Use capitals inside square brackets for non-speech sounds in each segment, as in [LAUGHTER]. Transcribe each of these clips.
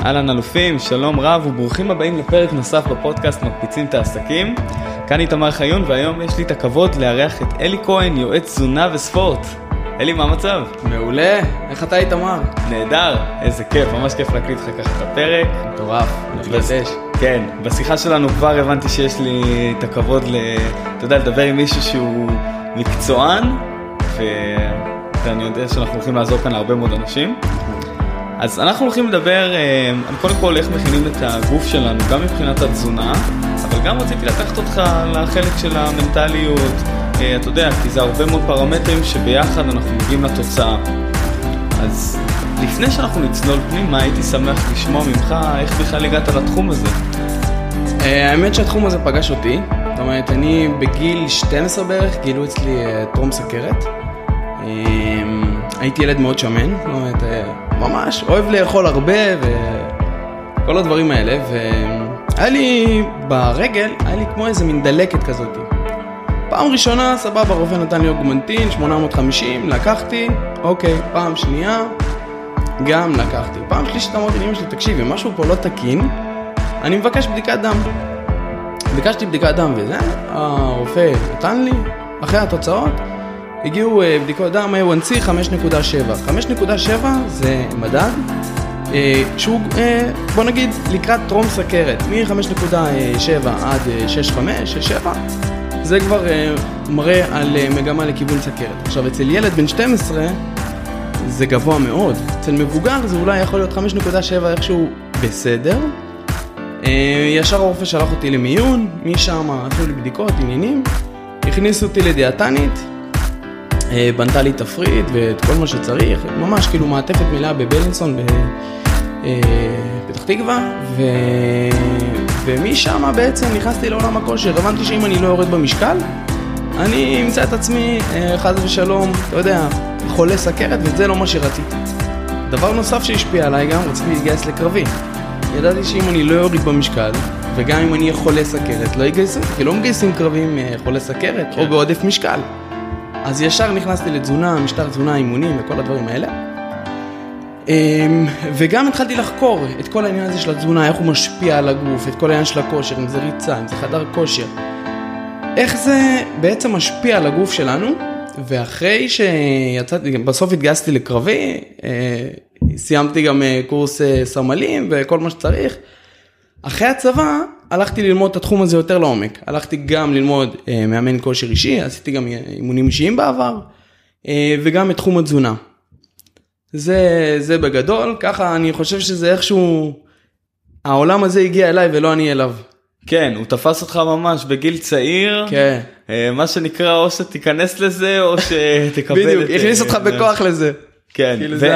אהלן אלופים, שלום רב וברוכים הבאים לפרק נוסף בפודקאסט מקפיצים את העסקים. כאן איתמר חיון והיום יש לי את הכבוד לארח את אלי כהן, יועץ תזונה וספורט. אלי, מה המצב? מעולה, איך אתה איתמר? נהדר, איזה כיף, ממש כיף להקליט לך ככה את הפרק. מטורף, מתגדש. כן, בשיחה שלנו כבר הבנתי שיש לי את הכבוד, ל... אתה יודע, לדבר עם מישהו שהוא מקצוען. ואני יודע שאנחנו הולכים לעזור כאן להרבה מאוד אנשים. אז אנחנו הולכים לדבר אה, על קודם כל איך מכינים את הגוף שלנו, גם מבחינת התזונה, אבל גם רציתי לקחת אותך לחלק של המנטליות, אה, אתה יודע, כי זה הרבה מאוד פרמטרים שביחד אנחנו מגיעים לתוצאה. אז לפני שאנחנו נצלול פנימה, הייתי שמח לשמוע ממך איך בכלל הגעת לתחום הזה. אה, האמת שהתחום הזה פגש אותי, זאת אומרת, אני בגיל 12 בערך, גילו אצלי טרום סכרת. הייתי ילד מאוד שמן, זאת אומרת, ממש אוהב לאכול הרבה וכל הדברים האלה, והיה לי ברגל, היה לי כמו איזה מין דלקת כזאת. פעם ראשונה, סבבה, רופא נתן לי אוגמנטין, 850, לקחתי, אוקיי, פעם שנייה, גם לקחתי. פעם שלישית אמרתי לאמא שלי, תקשיבי, משהו פה לא תקין, אני מבקש בדיקת דם. ביקשתי בדיקת דם וזה, הרופא נתן לי, אחרי התוצאות, הגיעו אה, בדיקות דם A1C 5.7. 5.7 זה מדד אה, שהוא, אה, בוא נגיד, לקראת טרום סכרת, מ-5.7 עד 6.5, 6.7, זה כבר מראה על מגמה לכיוון סכרת. עכשיו, אצל ילד בן 12 זה גבוה מאוד, אצל מבוגר זה אולי יכול להיות 5.7 איכשהו בסדר. ישר הרופא שלח אותי למיון, משם עשו לי בדיקות, עניינים, הכניסו אותי לדיאטנית, בנתה לי תפריט ואת כל מה שצריך, ממש כאילו מעטפת מלאה בבלינסון בפתח אה, תקווה, ו... ומשם בעצם נכנסתי לעולם הכושר, הבנתי שאם אני לא יורד במשקל, אני אמצא את עצמי, אה, חס ושלום, אתה יודע, חולה סכרת, וזה לא מה שרציתי. דבר נוסף שהשפיע עליי גם, רציתי להתגייס לקרבי. ידעתי שאם אני לא יוריד במשקל, וגם אם אני אהיה חולה סכרת, לא יגייסו, כי לא מגייסים קרבים חולה סכרת, כן. או בעודף משקל. אז ישר נכנסתי לתזונה, משטר תזונה, אימונים וכל הדברים האלה. אמ, וגם התחלתי לחקור את כל העניין הזה של התזונה, איך הוא משפיע על הגוף, את כל העניין של הכושר, אם זה ריצה, אם זה חדר כושר. איך זה בעצם משפיע על הגוף שלנו, ואחרי שיצאתי, בסוף התגייסתי לקרבי, אה, סיימתי גם אה, קורס אה, סמלים וכל מה שצריך. אחרי הצבא הלכתי ללמוד את התחום הזה יותר לעומק. הלכתי גם ללמוד אה, מאמן כושר אישי, עשיתי גם אימונים אישיים בעבר, אה, וגם את תחום התזונה. זה, זה בגדול, ככה אני חושב שזה איכשהו, העולם הזה הגיע אליי ולא אני אליו. כן, הוא תפס אותך ממש בגיל צעיר, כן. אה, מה שנקרא או שתיכנס לזה או שתקבל בדיוק, הכניס אותך בכוח לזה. כן, כאילו ו- זה...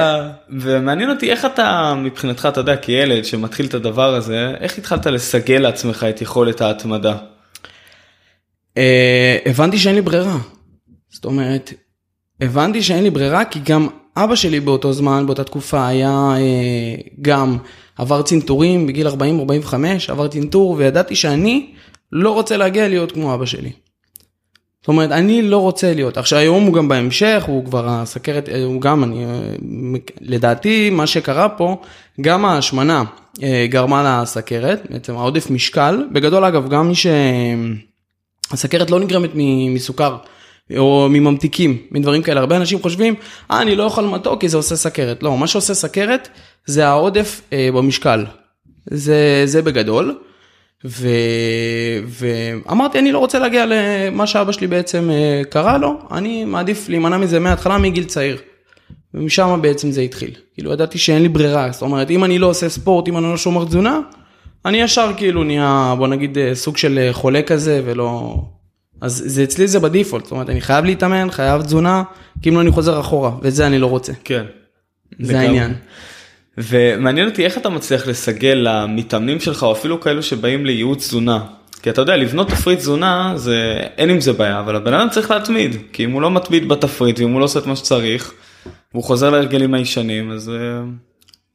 ומעניין אותי איך אתה מבחינתך, אתה יודע, כילד שמתחיל את הדבר הזה, איך התחלת לסגל לעצמך את יכולת ההתמדה? אה, הבנתי שאין לי ברירה. זאת אומרת, הבנתי שאין לי ברירה כי גם אבא שלי באותו זמן, באותה תקופה, היה אה, גם עבר צנתורים בגיל 40-45, עבר צנתור וידעתי שאני לא רוצה להגיע להיות כמו אבא שלי. זאת אומרת, אני לא רוצה להיות. עכשיו, היום הוא גם בהמשך, הוא כבר הסכרת, הוא גם, אני, לדעתי, מה שקרה פה, גם ההשמנה אה, גרמה לסכרת, בעצם העודף משקל. בגדול, אגב, גם מי ש... הסכרת לא נגרמת מסוכר. או מממתיקים, מדברים כאלה. הרבה אנשים חושבים, אה, אני לא אוכל מתוק כי זה עושה סכרת. לא, מה שעושה סכרת זה העודף אה, במשקל. זה, זה בגדול. ו... ואמרתי אני לא רוצה להגיע למה שאבא שלי בעצם אה, קרא לו, אני מעדיף להימנע מזה מההתחלה מגיל צעיר. ומשם בעצם זה התחיל. כאילו ידעתי שאין לי ברירה, זאת אומרת אם אני לא עושה ספורט, אם אני לא שומר תזונה, אני ישר כאילו נהיה בוא נגיד אה, סוג של אה, חולה כזה ולא... אז זה אצלי זה בדיפולט, זאת אומרת אני חייב להתאמן, חייב תזונה, כי אם לא אני חוזר אחורה, ואת זה אני לא רוצה. כן. זה העניין. ומעניין אותי איך אתה מצליח לסגל למתאמנים שלך או אפילו כאלו שבאים לייעוץ תזונה. כי אתה יודע לבנות תפריט תזונה זה אין עם זה בעיה אבל הבן אדם צריך להתמיד כי אם הוא לא מתמיד בתפריט ואם הוא לא עושה את מה שצריך והוא חוזר להרגלים הישנים אז אה,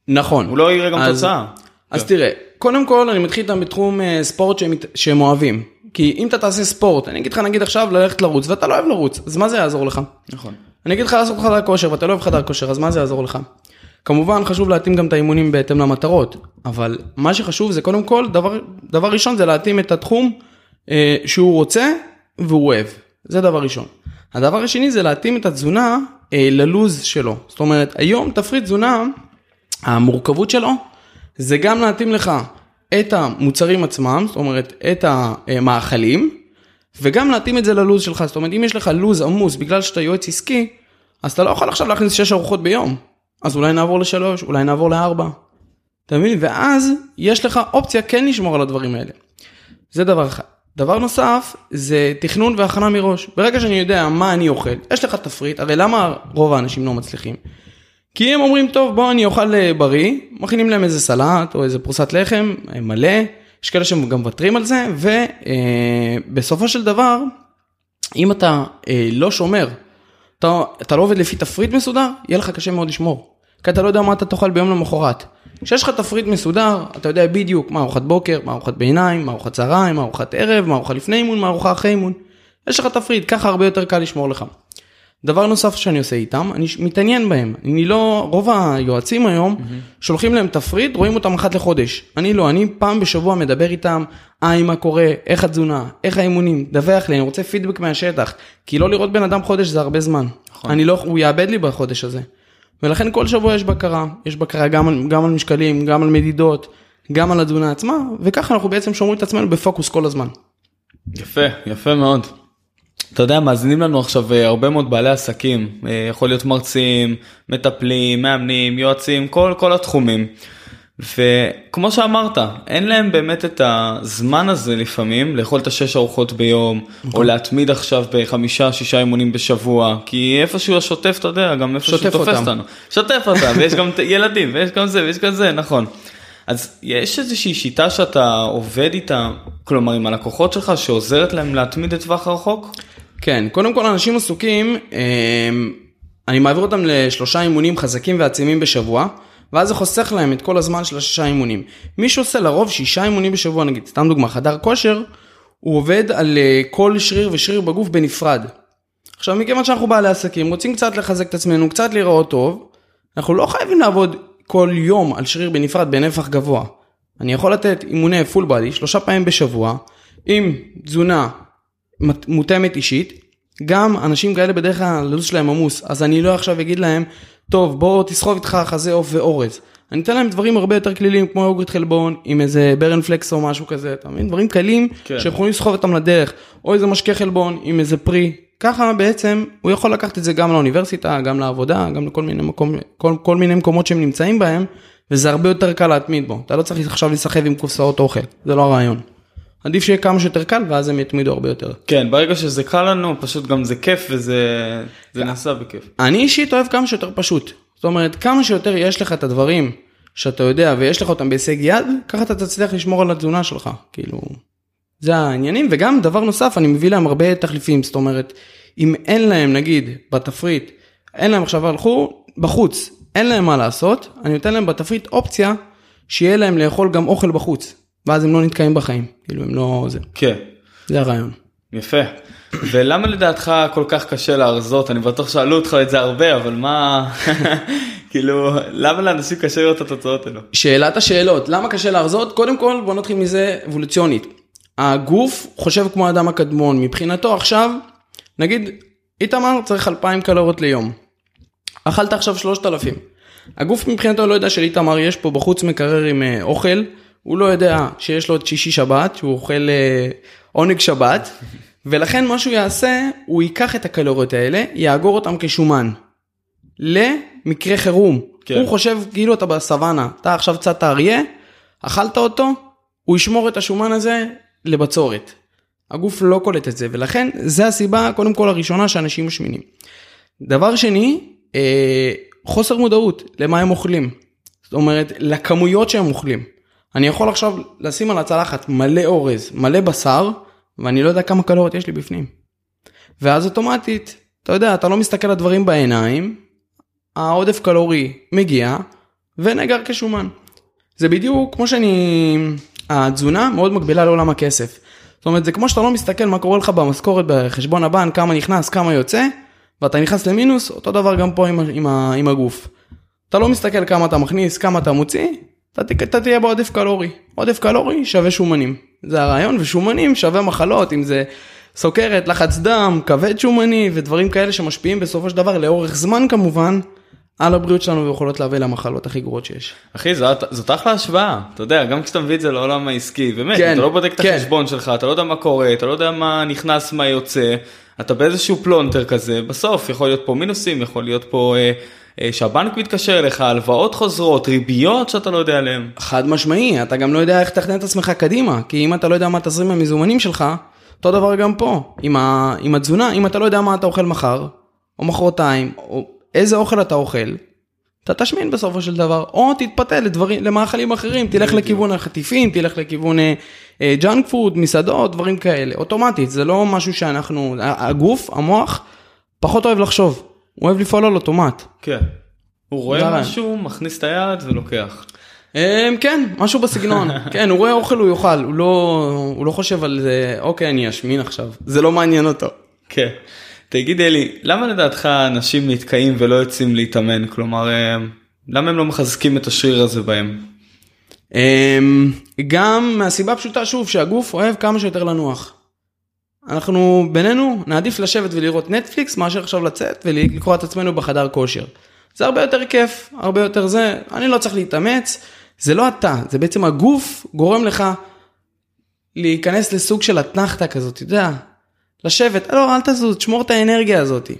נכון. הוא לא יראה גם אז- תוצאה. אז תראה, קודם כל אני מתחיל איתם בתחום אה, ספורט שהם, שהם אוהבים. כי אם אתה תעשה ספורט, אני אגיד לך נגיד עכשיו ללכת לרוץ ואתה לא אוהב לרוץ, אז מה זה יעזור לך? נכון. אני אגיד לך לעשות חדר כושר ואתה לא אוהב חדר כושר, אז מה זה יעזור לך? כמובן חשוב להתאים גם את האימונים בהתאם למטרות, אבל מה שחשוב זה קודם כל, דבר, דבר ראשון זה להתאים את התחום אה, שהוא רוצה והוא אוהב, זה דבר ראשון. הדבר השני זה להתאים את התזונה אה, ללוז שלו, זאת אומרת היום תפריט תזונה, המורכבות שלו זה גם להתאים לך את המוצרים עצמם, זאת אומרת את המאכלים, וגם להתאים את זה ללוז שלך, זאת אומרת אם יש לך לוז עמוס בגלל שאתה יועץ עסקי, אז אתה לא יכול עכשיו להכניס 6 ארוחות ביום, אז אולי נעבור לשלוש, אולי נעבור לארבע, אתה מבין? ואז יש לך אופציה כן לשמור על הדברים האלה. זה דבר אחד. דבר נוסף זה תכנון והכנה מראש. ברגע שאני יודע מה אני אוכל, יש לך תפריט, הרי למה רוב האנשים לא מצליחים? כי הם אומרים, טוב, בוא אני אוכל אה, בריא, מכינים להם איזה סלט או איזה פרוסת לחם אה, מלא, יש כאלה שהם גם מוותרים על זה, ובסופו של דבר, אם אתה אה, לא שומר, אתה, אתה לא עובד לפי תפריט מסודר, יהיה לך קשה מאוד לשמור. כי אתה לא יודע מה אתה תאכל ביום למחרת. כשיש לך תפריט מסודר, אתה יודע בדיוק מה ארוחת בוקר, מה ארוחת ביניים, מה ארוחת צהריים, מה ארוחת ערב, מה ארוחה לפני אימון, מה ארוחה אחרי אימון. יש לך תפריט, ככה הרבה יותר קל לשמור לך. דבר נוסף שאני עושה איתם, אני מתעניין בהם. אני לא, רוב היועצים היום שולחים להם תפריט, רואים אותם אחת לחודש. אני לא, אני פעם בשבוע מדבר איתם, היי מה קורה, איך התזונה, איך האימונים, דווח לי, אני רוצה פידבק מהשטח. כי לא לראות בן אדם חודש זה הרבה זמן. אני לא, הוא יאבד לי בחודש הזה. ולכן כל שבוע יש בקרה, יש בקרה גם גם על משקלים, גם על מדידות, גם על התזונה עצמה, וככה אנחנו בעצם שומרים את עצמנו בפוקוס כל הזמן. יפה, יפה מאוד. אתה יודע, מאזינים לנו עכשיו אה, הרבה מאוד בעלי עסקים, אה, יכול להיות מרצים, מטפלים, מאמנים, יועצים, כל, כל התחומים. וכמו שאמרת, אין להם באמת את הזמן הזה לפעמים לאכול את השש ארוחות ביום, או להתמיד עכשיו בחמישה, שישה אימונים בשבוע, כי איפשהו השוטף, אתה יודע, גם איפשהו תופס. אותנו. שוטף אותם, ויש גם [LAUGHS] ילדים, ויש גם זה, ויש גם זה, נכון. אז יש איזושהי שיטה שאתה עובד איתה, כלומר עם הלקוחות שלך, שעוזרת להם להתמיד לטווח הרחוק? כן, קודם כל אנשים עסוקים, אמ, אני מעביר אותם לשלושה אימונים חזקים ועצימים בשבוע, ואז זה חוסך להם את כל הזמן של השישה אימונים. מי שעושה לרוב שישה אימונים בשבוע, נגיד, סתם דוגמה, חדר כושר, הוא עובד על אה, כל שריר ושריר בגוף בנפרד. עכשיו, מכיוון שאנחנו בעלי עסקים, רוצים קצת לחזק את עצמנו, קצת להיראות טוב, אנחנו לא חייבים לעבוד כל יום על שריר בנפרד בנפח גבוה. אני יכול לתת אימוני פול בody שלושה פעמים בשבוע, עם תזונה מת- מותאמת אישית. גם אנשים כאלה בדרך כלל הלו"ז שלהם עמוס, אז אני לא עכשיו אגיד להם, טוב בוא תסחוב איתך חזה עוף ואורז. אני אתן להם דברים הרבה יותר כלילים כמו יוגורט חלבון עם איזה ברן פלקס או משהו כזה, אתה מבין? דברים קלים כן. שהם יכולים לסחוב אותם לדרך, או איזה משקה חלבון עם איזה פרי. ככה בעצם הוא יכול לקחת את זה גם לאוניברסיטה, גם לעבודה, גם לכל מיני מקום, כל, כל מיני מקומות שהם נמצאים בהם, וזה הרבה יותר קל להתמיד בו. אתה לא צריך עכשיו להיסחב עם קופסאות אוכל, זה לא הרעיון. עדיף שיהיה כמה שיותר קל ואז הם יתמידו הרבה יותר. כן, ברגע שזה קל לנו, פשוט גם זה כיף וזה זה נעשה בכיף. אני אישית אוהב כמה שיותר פשוט. זאת אומרת, כמה שיותר יש לך את הדברים שאתה יודע ויש לך אותם בהישג יד, ככה אתה תצליח לשמור על התזונה שלך. כאילו, זה העניינים. וגם דבר נוסף, אני מביא להם הרבה תחליפים. זאת אומרת, אם אין להם, נגיד, בתפריט, אין להם עכשיו הלכו בחוץ, אין להם מה לעשות, אני נותן להם בתפריט אופציה שיהיה להם לאכול גם אוכל בחוץ. ואז הם לא נתקעים בחיים. כאילו, הם לא... זה, כן, זה הרעיון. יפה. ולמה לדעתך כל כך קשה להרזות? אני בטוח שאלו אותך את זה הרבה, אבל מה... [LAUGHS] כאילו, למה לאנשים קשה לראות את התוצאות האלו? שאלת השאלות, למה קשה להרזות? קודם כל בוא נתחיל מזה אבולוציונית. הגוף חושב כמו האדם הקדמון, מבחינתו עכשיו, נגיד איתמר צריך 2,000 קלוריות ליום. אכלת עכשיו 3,000. הגוף מבחינתו לא יודע שלאיתמר יש פה בחוץ מקרר עם אה, אוכל, הוא לא יודע שיש לו את שישי שבת, שהוא אוכל אה, עונג שבת, ולכן מה שהוא יעשה, הוא ייקח את הקלוריות האלה, יאגור אותם כשומן. למקרה חירום. כן. הוא חושב כאילו אתה בסוואנה, אתה עכשיו צדת אריה, אכלת אותו, הוא ישמור את השומן הזה לבצורת. הגוף לא קולט את זה, ולכן זה הסיבה קודם כל הראשונה שאנשים משמינים. דבר שני, אה, חוסר מודעות למה הם אוכלים. זאת אומרת, לכמויות שהם אוכלים. אני יכול עכשיו לשים על הצלחת מלא אורז, מלא בשר, ואני לא יודע כמה קלוריות יש לי בפנים. ואז אוטומטית, אתה יודע, אתה לא מסתכל על הדברים בעיניים, העודף קלורי מגיע, ונגר כשומן. זה בדיוק כמו שאני... התזונה מאוד מגבילה לעולם הכסף. זאת אומרת, זה כמו שאתה לא מסתכל מה קורה לך במשכורת בחשבון הבנק, כמה נכנס, כמה יוצא, ואתה נכנס למינוס, אותו דבר גם פה עם, עם, עם הגוף. אתה לא מסתכל כמה אתה מכניס, כמה אתה מוציא, אתה, תהיה בעודף קלורי. עודף קלורי שווה שומנים. זה הרעיון, ושומנים שווה מחלות, אם זה סוכרת, לחץ דם, כבד שומני ודברים כאלה שמשפיעים בסופו של דבר לאורך זמן כמובן. על הבריאות שלנו ויכולות להביא למחלות הכי גרועות שיש. אחי זאת, זאת אחלה השוואה אתה יודע גם כשאתה מביא את זה לעולם העסקי באמת כן, אתה לא בודק כן. את החשבון שלך אתה לא יודע מה קורה אתה לא יודע מה נכנס מה יוצא אתה באיזשהו פלונטר כזה בסוף יכול להיות פה מינוסים יכול להיות פה אה, שהבנק מתקשר אליך הלוואות חוזרות ריביות שאתה לא יודע עליהן. חד משמעי אתה גם לא יודע איך לתכנן את עצמך קדימה כי אם אתה לא יודע מה תזרים המזומנים שלך אותו דבר גם פה עם, ה, עם התזונה אם אתה לא יודע מה אתה אוכל מחר או מחרתיים או איזה אוכל אתה אוכל, אתה תשמין בסופו של דבר, או תתפתה לדברים, למאכלים אחרים, תלך לכיוון החטיפים, תלך לכיוון junk uh, food, מסעדות, דברים כאלה, אוטומטית, זה לא משהו שאנחנו, הגוף, המוח, פחות אוהב לחשוב, הוא אוהב לפעול על אוטומט. כן. הוא רואה משהו, מכניס את היד ולוקח. Um, כן, משהו בסגנון, [LAUGHS] כן, הוא רואה אוכל הוא יאכל, הוא לא, הוא לא חושב על זה, אוקיי, אני אשמין עכשיו, זה לא מעניין אותו. כן. תגיד אלי, למה לדעתך אנשים נתקעים ולא יוצאים להתאמן? כלומר, אה, למה הם לא מחזקים את השריר הזה בהם? אמ, גם מהסיבה פשוטה שוב שהגוף אוהב כמה שיותר לנוח. אנחנו בינינו נעדיף לשבת ולראות נטפליקס מאשר עכשיו לצאת ולקרוא את עצמנו בחדר כושר. זה הרבה יותר כיף, הרבה יותר זה, אני לא צריך להתאמץ, זה לא אתה, זה בעצם הגוף גורם לך להיכנס לסוג של אתנחתה כזאת, אתה יודע, לשבת, לא, אל תזוז, תשמור את האנרגיה הזאת.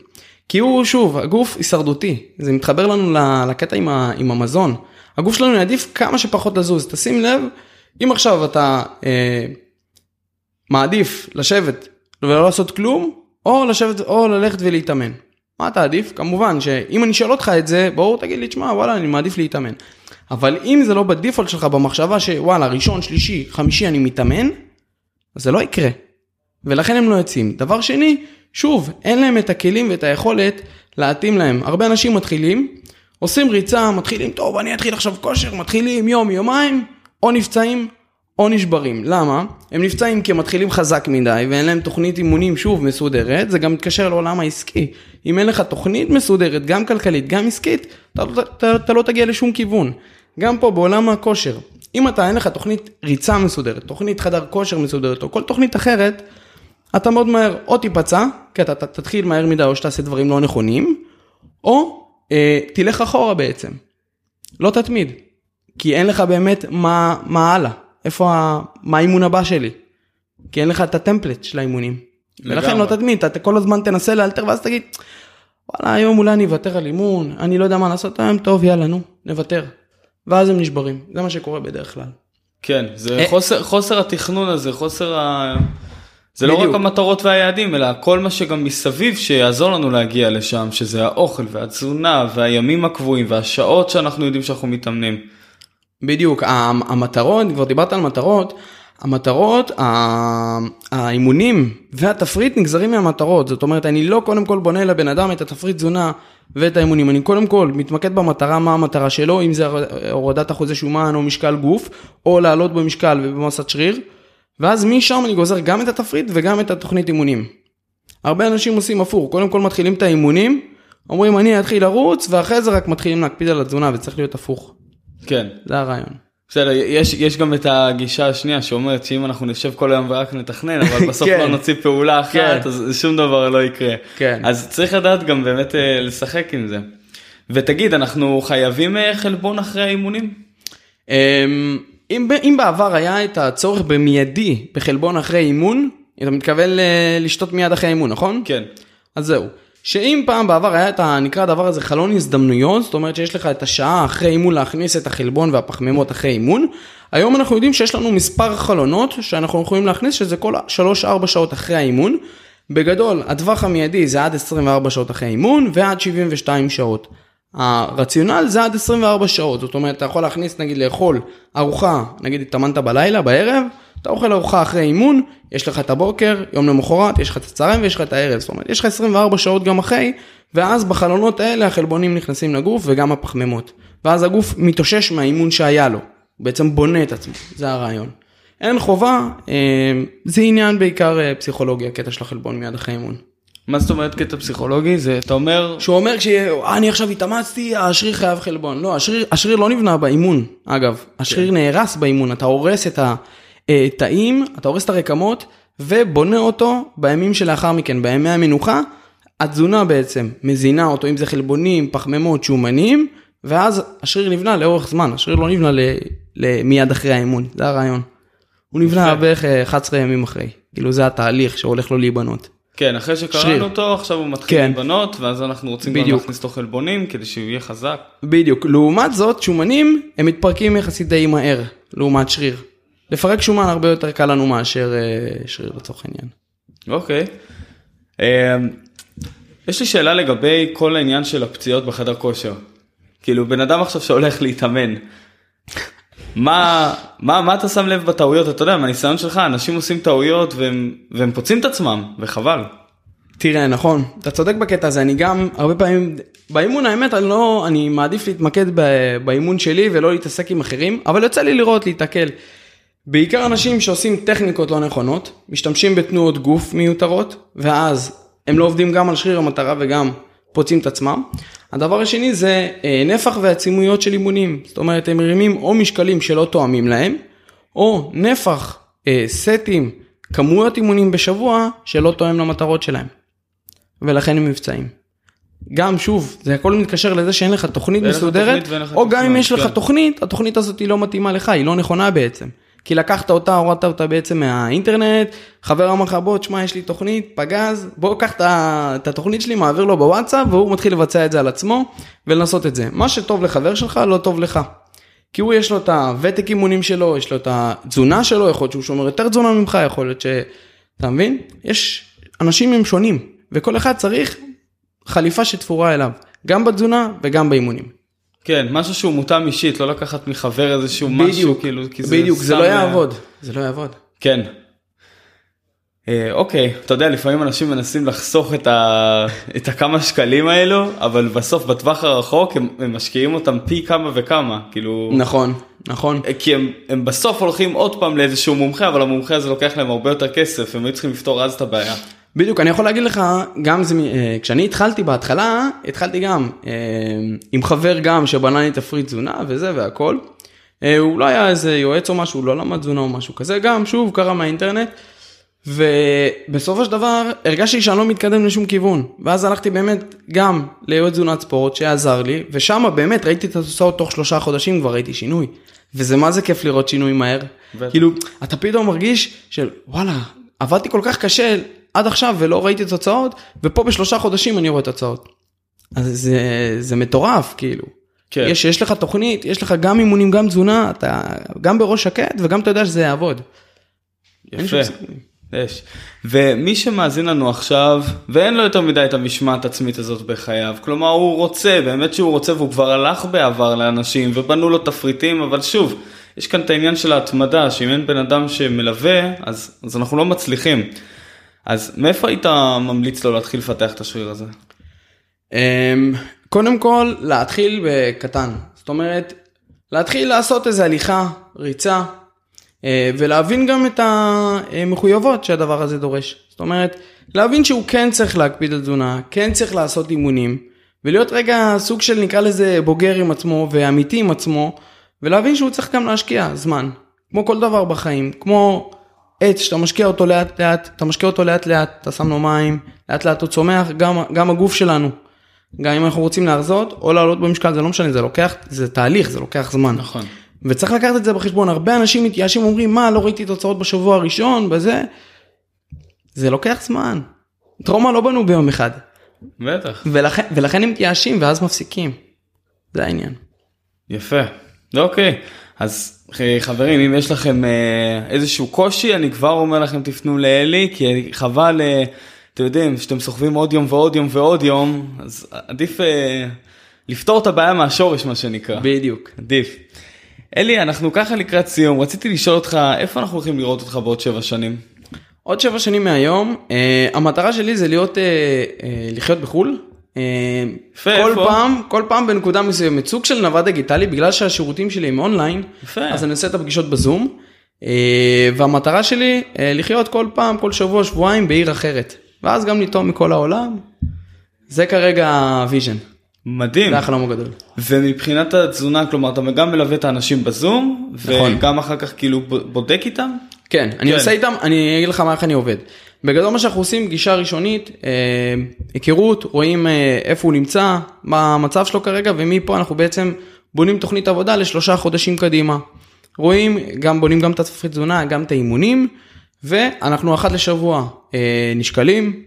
כי הוא, שוב, הגוף הישרדותי, זה מתחבר לנו לקטע עם, ה, עם המזון. הגוף שלנו יעדיף כמה שפחות לזוז, תשים לב, אם עכשיו אתה אה, מעדיף לשבת ולא לעשות כלום, או לשבת, או ללכת ולהתאמן. מה אתה עדיף? כמובן שאם אני אשאל אותך את זה, ברור תגיד לי, תשמע, וואלה, אני מעדיף להתאמן. אבל אם זה לא בדיפולט שלך במחשבה שוואלה, ראשון, שלישי, חמישי אני מתאמן, זה לא יקרה. ולכן הם לא יוצאים. דבר שני, שוב, אין להם את הכלים ואת היכולת להתאים להם. הרבה אנשים מתחילים, עושים ריצה, מתחילים, טוב, אני אתחיל עכשיו כושר, מתחילים יום, יומיים, או נפצעים או נשברים. למה? הם נפצעים כי הם מתחילים חזק מדי ואין להם תוכנית אימונים שוב מסודרת, זה גם מתקשר לעולם העסקי. אם אין לך תוכנית מסודרת, גם כלכלית, גם עסקית, אתה, אתה, אתה, אתה לא תגיע לשום כיוון. גם פה בעולם הכושר, אם אתה אין לך תוכנית ריצה מסודרת, תוכנית חדר כושר מסודרת או כל תוכנית אחרת, אתה מאוד מהר או תיפצע, כי אתה תתחיל מהר מדי או שתעשה דברים לא נכונים, או אה, תלך אחורה בעצם. לא תתמיד, כי אין לך באמת מה, מה הלאה, איפה, ה, מה האימון הבא שלי. כי אין לך את הטמפלט של האימונים. ולכן לא תתמיד, אתה כל הזמן תנסה לאלתר ואז תגיד, וואלה היום אולי אני אוותר על אימון, אני לא יודע מה לעשות היום, טוב יאללה נו, נוותר. ואז הם נשברים, זה מה שקורה בדרך כלל. כן, זה אה, חוסר, חוסר התכנון הזה, חוסר ה... זה לא רק המטרות והיעדים, אלא כל מה שגם מסביב שיעזור לנו להגיע לשם, שזה האוכל והתזונה והימים הקבועים והשעות שאנחנו יודעים שאנחנו מתאמנים. בדיוק, המטרות, כבר דיברת על מטרות, המטרות, האימונים והתפריט נגזרים מהמטרות, זאת אומרת אני לא קודם כל בונה לבן אדם את התפריט תזונה ואת האימונים, אני קודם כל מתמקד במטרה, מה המטרה שלו, אם זה הורדת אחוזי שומן או משקל גוף, או לעלות במשקל ובמסת שריר. ואז משם אני גוזר גם את התפריט וגם את התוכנית אימונים. הרבה אנשים עושים הפוך, קודם כל מתחילים את האימונים, אומרים אני אתחיל לרוץ ואחרי זה רק מתחילים להקפיד על התזונה וצריך להיות הפוך. כן. זה הרעיון. בסדר, יש, יש גם את הגישה השנייה שאומרת שאם אנחנו נשב כל היום ורק נתכנן, אבל [LAUGHS] בסוף כן. לא נוציא פעולה אחת, כן. אז שום דבר לא יקרה. כן. אז צריך לדעת גם באמת אה, לשחק עם זה. ותגיד, אנחנו חייבים אה, חלבון אחרי האימונים? אמ, אם, אם בעבר היה את הצורך במיידי בחלבון אחרי אימון, אתה מתכוון לשתות מיד אחרי אימון, נכון? כן. אז זהו. שאם פעם בעבר היה את ה... נקרא הדבר הזה חלון הזדמנויות, זאת אומרת שיש לך את השעה אחרי אימון להכניס את החלבון והפחמימות אחרי אימון, היום אנחנו יודעים שיש לנו מספר חלונות שאנחנו יכולים להכניס, שזה כל 3-4 שעות אחרי האימון. בגדול, הטווח המיידי זה עד 24 שעות אחרי אימון ועד 72 שעות. הרציונל זה עד 24 שעות, זאת אומרת, אתה יכול להכניס, נגיד, לאכול ארוחה, נגיד התאמנת בלילה, בערב, אתה אוכל ארוחה אחרי אימון, יש לך את הבוקר, יום למחרת, יש לך את הצהריים ויש לך את הערב, זאת אומרת, יש לך 24 שעות גם אחרי, ואז בחלונות האלה החלבונים נכנסים לגוף וגם הפחמימות. ואז הגוף מתאושש מהאימון שהיה לו, הוא בעצם בונה את עצמו, זה הרעיון. אין חובה, אה, זה עניין בעיקר אה, פסיכולוגיה, קטע של החלבון מיד אחרי אימון. מה זאת אומרת קטע פסיכולוגי? זה, אתה אומר... שהוא אומר כשאני עכשיו התאמצתי, השריר חייב חלבון. לא, השריר, השריר לא נבנה באימון, אגב. השריר כן. נהרס באימון, אתה הורס את התאים, אתה הורס את הרקמות, ובונה אותו בימים שלאחר מכן, בימי המנוחה. התזונה בעצם מזינה אותו, אם זה חלבונים, פחמימות, שומנים, ואז השריר נבנה לאורך זמן, השריר לא נבנה ל, ל, מיד אחרי האימון, זה הרעיון. הוא נבנה בערך 11 אה, ימים אחרי, כאילו זה התהליך שהולך לו להיבנות. כן, אחרי שקראנו אותו, עכשיו הוא מתחיל כן. להיבנות, ואז אנחנו רוצים גם להכניס אותו חלבונים כדי שהוא יהיה חזק. בדיוק, לעומת זאת, שומנים, הם מתפרקים יחסית די מהר, לעומת שריר. לפרק שומן הרבה יותר קל לנו מאשר אה, שריר לצורך העניין. אוקיי. אה, יש לי שאלה לגבי כל העניין של הפציעות בחדר כושר. כאילו, בן אדם עכשיו שהולך להתאמן, מה, מה, מה אתה שם לב בטעויות? אתה יודע, מהניסיון שלך, אנשים עושים טעויות והם, והם פוצעים את עצמם, וחבל. תראה, נכון, אתה צודק בקטע הזה, אני גם הרבה פעמים, באימון האמת, אני לא, אני מעדיף להתמקד באימון שלי ולא להתעסק עם אחרים, אבל יוצא לי לראות, להתקל. בעיקר אנשים שעושים טכניקות לא נכונות, משתמשים בתנועות גוף מיותרות, ואז הם לא עובדים גם על שריר המטרה וגם פוצעים את עצמם. הדבר השני זה אה, נפח ועצימויות של אימונים, זאת אומרת הם מרימים או משקלים שלא תואמים להם, או נפח, אה, סטים, כמויות אימונים בשבוע שלא תואם למטרות שלהם. ולכן הם מבצעים. גם שוב, זה הכל מתקשר לזה שאין לך תוכנית מסודרת, תוכנית או גם אם יש לך כן. תוכנית, התוכנית הזאת היא לא מתאימה לך, היא לא נכונה בעצם. כי לקחת אותה, הורדת אותה בעצם מהאינטרנט, חבר אמר לך בוא, תשמע, יש לי תוכנית, פגז, בוא, קח את התוכנית שלי, מעביר לו בוואטסאפ, והוא מתחיל לבצע את זה על עצמו, ולנסות את זה. מה שטוב לחבר שלך, לא טוב לך. כי הוא יש לו את הוותק אימונים שלו, יש לו את התזונה שלו, יכול להיות שהוא שומר יותר תזונה ממך, יכול להיות ש... אתה מבין? יש, אנשים הם שונים, וכל אחד צריך חליפה שתפורה אליו, גם בתזונה וגם באימונים. כן, משהו שהוא מותאם אישית, לא לקחת מחבר איזשהו בדיוק, משהו, כאילו, כי זה בדיוק, זה לא יעבוד, זה לא יעבוד. כן. אה, אוקיי, אתה יודע, לפעמים אנשים מנסים לחסוך את, ה... [LAUGHS] את הכמה שקלים האלו, אבל בסוף, בטווח הרחוק, הם, הם משקיעים אותם פי כמה וכמה, כאילו... נכון, נכון. אה, כי הם, הם בסוף הולכים עוד פעם לאיזשהו מומחה, אבל המומחה הזה לוקח להם הרבה יותר כסף, הם היו צריכים לפתור אז את הבעיה. בדיוק, אני יכול להגיד לך, גם זה, אה, כשאני התחלתי בהתחלה, התחלתי גם אה, עם חבר גם שבנה לי תפריט תזונה וזה והכל. אה, הוא לא היה איזה יועץ או משהו, הוא לא למד תזונה או משהו כזה, גם שוב קרה מהאינטרנט. ובסופו של דבר הרגשתי שאני לא מתקדם לשום כיוון ואז הלכתי באמת גם ליועץ תזונת ספורט שעזר לי ושם באמת ראיתי את התוצאות תוך שלושה חודשים כבר ראיתי שינוי וזה מה זה כיף לראות שינוי מהר כאילו אתה פתאום מרגיש של וואלה עבדתי כל כך קשה עד עכשיו ולא ראיתי תוצאות, ופה בשלושה חודשים אני רואה תוצאות. אז זה, זה מטורף, כאילו. כן. יש, יש לך תוכנית, יש לך גם אימונים, גם תזונה, אתה גם בראש שקט וגם אתה יודע שזה יעבוד. יפה. יש. ומי שמאזין לנו עכשיו ואין לו יותר מדי את המשמעת עצמית הזאת בחייו, כלומר הוא רוצה, באמת שהוא רוצה והוא כבר הלך בעבר לאנשים ובנו לו תפריטים, אבל שוב, יש כאן את העניין של ההתמדה, שאם אין בן אדם שמלווה, אז, אז אנחנו לא מצליחים. אז מאיפה היית ממליץ לו להתחיל לפתח את השריר הזה? אמ, קודם כל, להתחיל בקטן. זאת אומרת, להתחיל לעשות איזה הליכה, ריצה, אה, ולהבין גם את המחויבות שהדבר הזה דורש. זאת אומרת, להבין שהוא כן צריך להקפיד על תזונה, כן צריך לעשות אימונים, ולהיות רגע סוג של נקרא לזה בוגר עם עצמו ואמיתי עם עצמו, ולהבין שהוא צריך גם להשקיע זמן. כמו כל דבר בחיים, כמו עץ שאתה משקיע אותו לאט לאט, אתה משקיע אותו לאט לאט, אתה שם לו מים, לאט לאט הוא צומח, גם, גם הגוף שלנו. גם אם אנחנו רוצים להרזות או לעלות במשקל, זה לא משנה, זה לוקח, זה תהליך, זה לוקח זמן. נכון. וצריך לקחת את זה בחשבון, הרבה אנשים מתייאשים אומרים, מה, לא ראיתי תוצאות בשבוע הראשון, בזה. זה לוקח זמן. טראומה לא בנו ביום אחד. בטח. ולכן, ולכן הם מתייאשים ואז מפסיקים. זה העניין. יפה. אוקיי. אז חברים, אם יש לכם אה, איזשהו קושי, אני כבר אומר לכם תפנו לאלי, כי חבל, אה, אתם יודעים, שאתם סוחבים עוד יום ועוד יום ועוד יום, אז עדיף אה, לפתור את הבעיה מהשורש מה שנקרא. בדיוק. עדיף. אלי, אנחנו ככה לקראת סיום, רציתי לשאול אותך, איפה אנחנו הולכים לראות אותך בעוד שבע שנים? עוד שבע שנים מהיום, אה, המטרה שלי זה להיות, אה, אה, לחיות בחו"ל. אה, יפה, כל איפה? פעם, כל פעם בנקודה מסוימת, סוג של נווד דיגיטלי, בגלל שהשירותים שלי הם אונליין, יפה. אז אני עושה את הפגישות בזום, אה, והמטרה שלי אה, לחיות כל פעם, כל שבוע, שבועיים בעיר אחרת, ואז גם לטעום מכל העולם. זה כרגע ה vision, מדהים. זה החלום הגדול. ומבחינת התזונה, כלומר, אתה גם מלווה את האנשים בזום, נכון. וגם אחר כך כאילו בודק איתם? כן, אני כן. עושה איתם, אני אגיד לך מה איך אני עובד. בגדול מה שאנחנו עושים, גישה ראשונית, אה, היכרות, רואים אה, איפה הוא נמצא, מה המצב שלו כרגע, ומפה אנחנו בעצם בונים תוכנית עבודה לשלושה חודשים קדימה. רואים, גם בונים גם את התפריט תזונה, גם את האימונים, ואנחנו אחת לשבוע אה, נשקלים,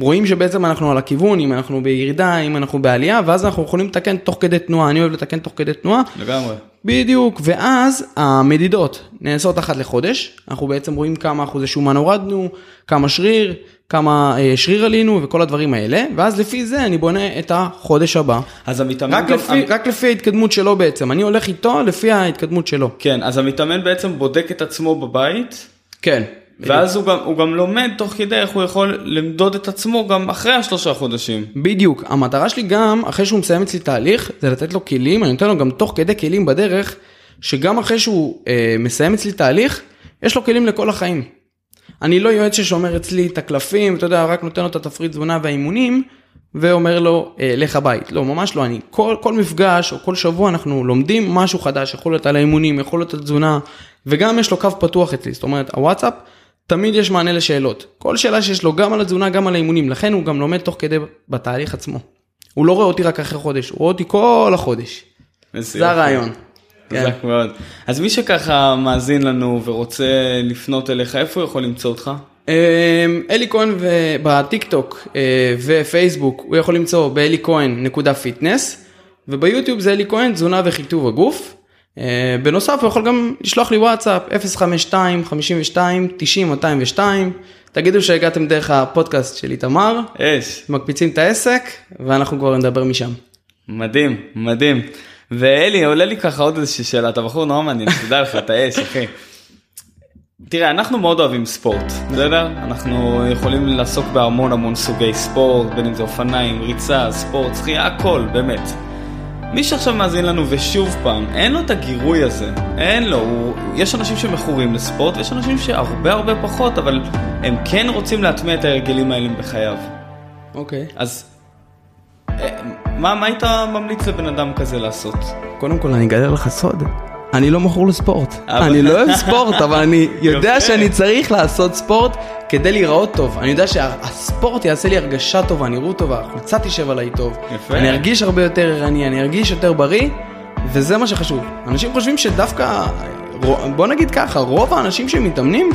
רואים שבעצם אנחנו על הכיוון, אם אנחנו בירידה, אם אנחנו בעלייה, ואז אנחנו יכולים לתקן תוך כדי תנועה, אני אוהב לתקן תוך כדי תנועה, לגמרי. בדיוק, ואז המדידות נעשות אחת לחודש, אנחנו בעצם רואים כמה אחוזי שומן הורדנו, כמה שריר, כמה אה, שריר עלינו וכל הדברים האלה, ואז לפי זה אני בונה את החודש הבא. אז המתאמן רק גם... לפי, רק לפי ההתקדמות שלו בעצם, אני הולך איתו לפי ההתקדמות שלו. כן, אז המתאמן בעצם בודק את עצמו בבית, כן. ואז הוא גם, הוא גם לומד תוך כדי איך הוא יכול למדוד את עצמו גם אחרי השלושה חודשים. בדיוק, המטרה שלי גם, אחרי שהוא מסיים אצלי תהליך, זה לתת לו כלים, אני נותן לו גם תוך כדי כלים בדרך, שגם אחרי שהוא אה, מסיים אצלי תהליך, יש לו כלים לכל החיים. אני לא יועץ ששומר אצלי את הקלפים, אתה יודע, רק נותן לו את התפריט תזונה והאימונים, ואומר לו, אה, לך הבית. לא, ממש לא, אני, כל, כל מפגש או כל שבוע אנחנו לומדים משהו חדש, יכול להיות על האימונים, יכול להיות על תזונה, וגם יש לו קו פתוח אצלי, זאת אומרת, הוואטסאפ, תמיד יש מענה לשאלות. כל שאלה שיש לו, גם על התזונה, גם על האימונים, לכן הוא גם לומד תוך כדי בתהליך עצמו. הוא לא רואה אותי רק אחרי חודש, הוא רואה אותי כל החודש. זה. הרעיון. כן. חזק מאוד. אז מי שככה מאזין לנו ורוצה לפנות אליך, איפה הוא יכול למצוא אותך? אמ, אלי כהן בטיק טוק אה, ופייסבוק הוא יכול למצוא באלי כהן נקודה fitness וביוטיוב זה אלי כהן תזונה וחיטוב הגוף. אה, בנוסף הוא יכול גם לשלוח לי וואטסאפ 052 52 90 202 תגידו שהגעתם דרך הפודקאסט של איתמר אש. מקפיצים את העסק ואנחנו כבר נדבר משם. מדהים, מדהים. ואלי, עולה לי ככה עוד איזושהי שאלה, אתה בחור נורא מעניין, [LAUGHS] תדע לך, אתה אש, אחי. תראה, אנחנו מאוד אוהבים ספורט, בסדר? אנחנו יכולים לעסוק בהמון המון סוגי ספורט, בין אם זה אופניים, ריצה, ספורט, שחייה, הכל, באמת. מי שעכשיו מאזין לנו ושוב פעם, אין לו את הגירוי הזה, אין לו, הוא... יש אנשים שמכורים לספורט ויש אנשים שהרבה הרבה פחות, אבל הם כן רוצים להטמיע את ההרגלים האלה בחייו. אוקיי. אז אה, מה, מה היית ממליץ לבן אדם כזה לעשות? קודם כל אני אגלה לך סוד. אני לא מכור לספורט. אבל- אני לא אוהב ספורט, אבל אני [LAUGHS] יודע יפה. שאני צריך לעשות ספורט כדי להיראות טוב. אני יודע שהספורט יעשה לי הרגשה טובה, נראות טובה, החולצה תשב עליי טוב. יפה. אני ארגיש הרבה יותר ערני, אני ארגיש יותר בריא, וזה מה שחשוב. אנשים חושבים שדווקא, בוא נגיד ככה, רוב האנשים שמתאמנים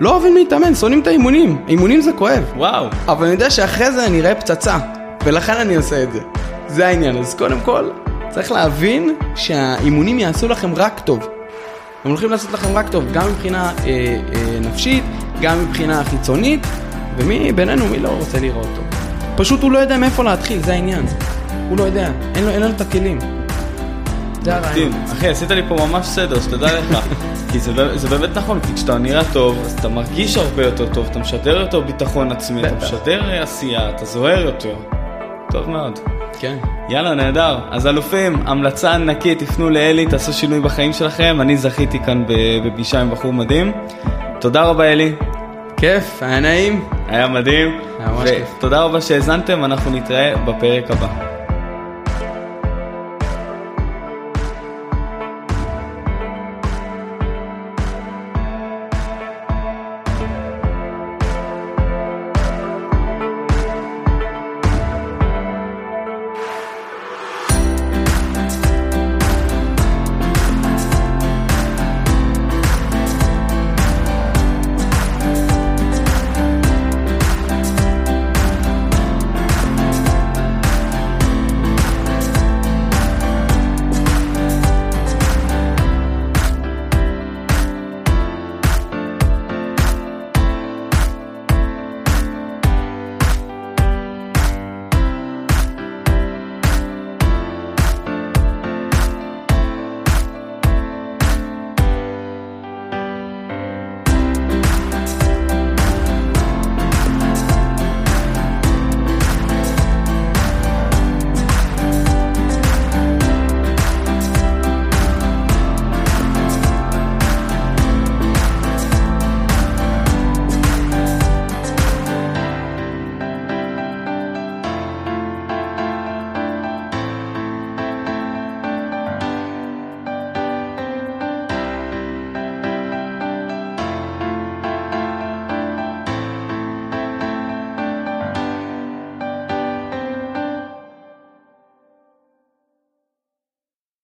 לא אוהבים להתאמן, שונאים את האימונים. אימונים זה כואב. וואו, אבל אני יודע שאחרי זה אני אראה פצצה, ולכן אני עושה את זה. זה העניין. אז קודם כל, צריך להבין שהאימונים יעשו לכם רק טוב. הם הולכים לעשות לכם רק טוב, גם מבחינה אה, אה, נפשית, גם מבחינה חיצונית, ומי בינינו, מי לא רוצה לראות טוב? פשוט הוא לא יודע מאיפה להתחיל, זה העניין. הוא לא יודע, אין לו, אין לנו את הכלים. זה הרעיון. אחי, עשית לי פה ממש סדר, שתדע לך. [LAUGHS] כי זה, זה באמת נכון, כי כשאתה נראה טוב, אז אתה מרגיש הרבה יותר טוב, אתה משדר יותר ביטחון עצמי, אתה. משדר אה, עשייה, אתה זוהר יותר. טוב מאוד. כן. יאללה, נהדר. אז אלופים, המלצה ענקית, תפנו לאלי, תעשו שינוי בחיים שלכם. אני זכיתי כאן בפגישה עם בחור מדהים. תודה רבה, אלי. כיף, היה נעים. היה מדהים. היה ממש כיף. ותודה רבה שהאזנתם, אנחנו נתראה בפרק הבא.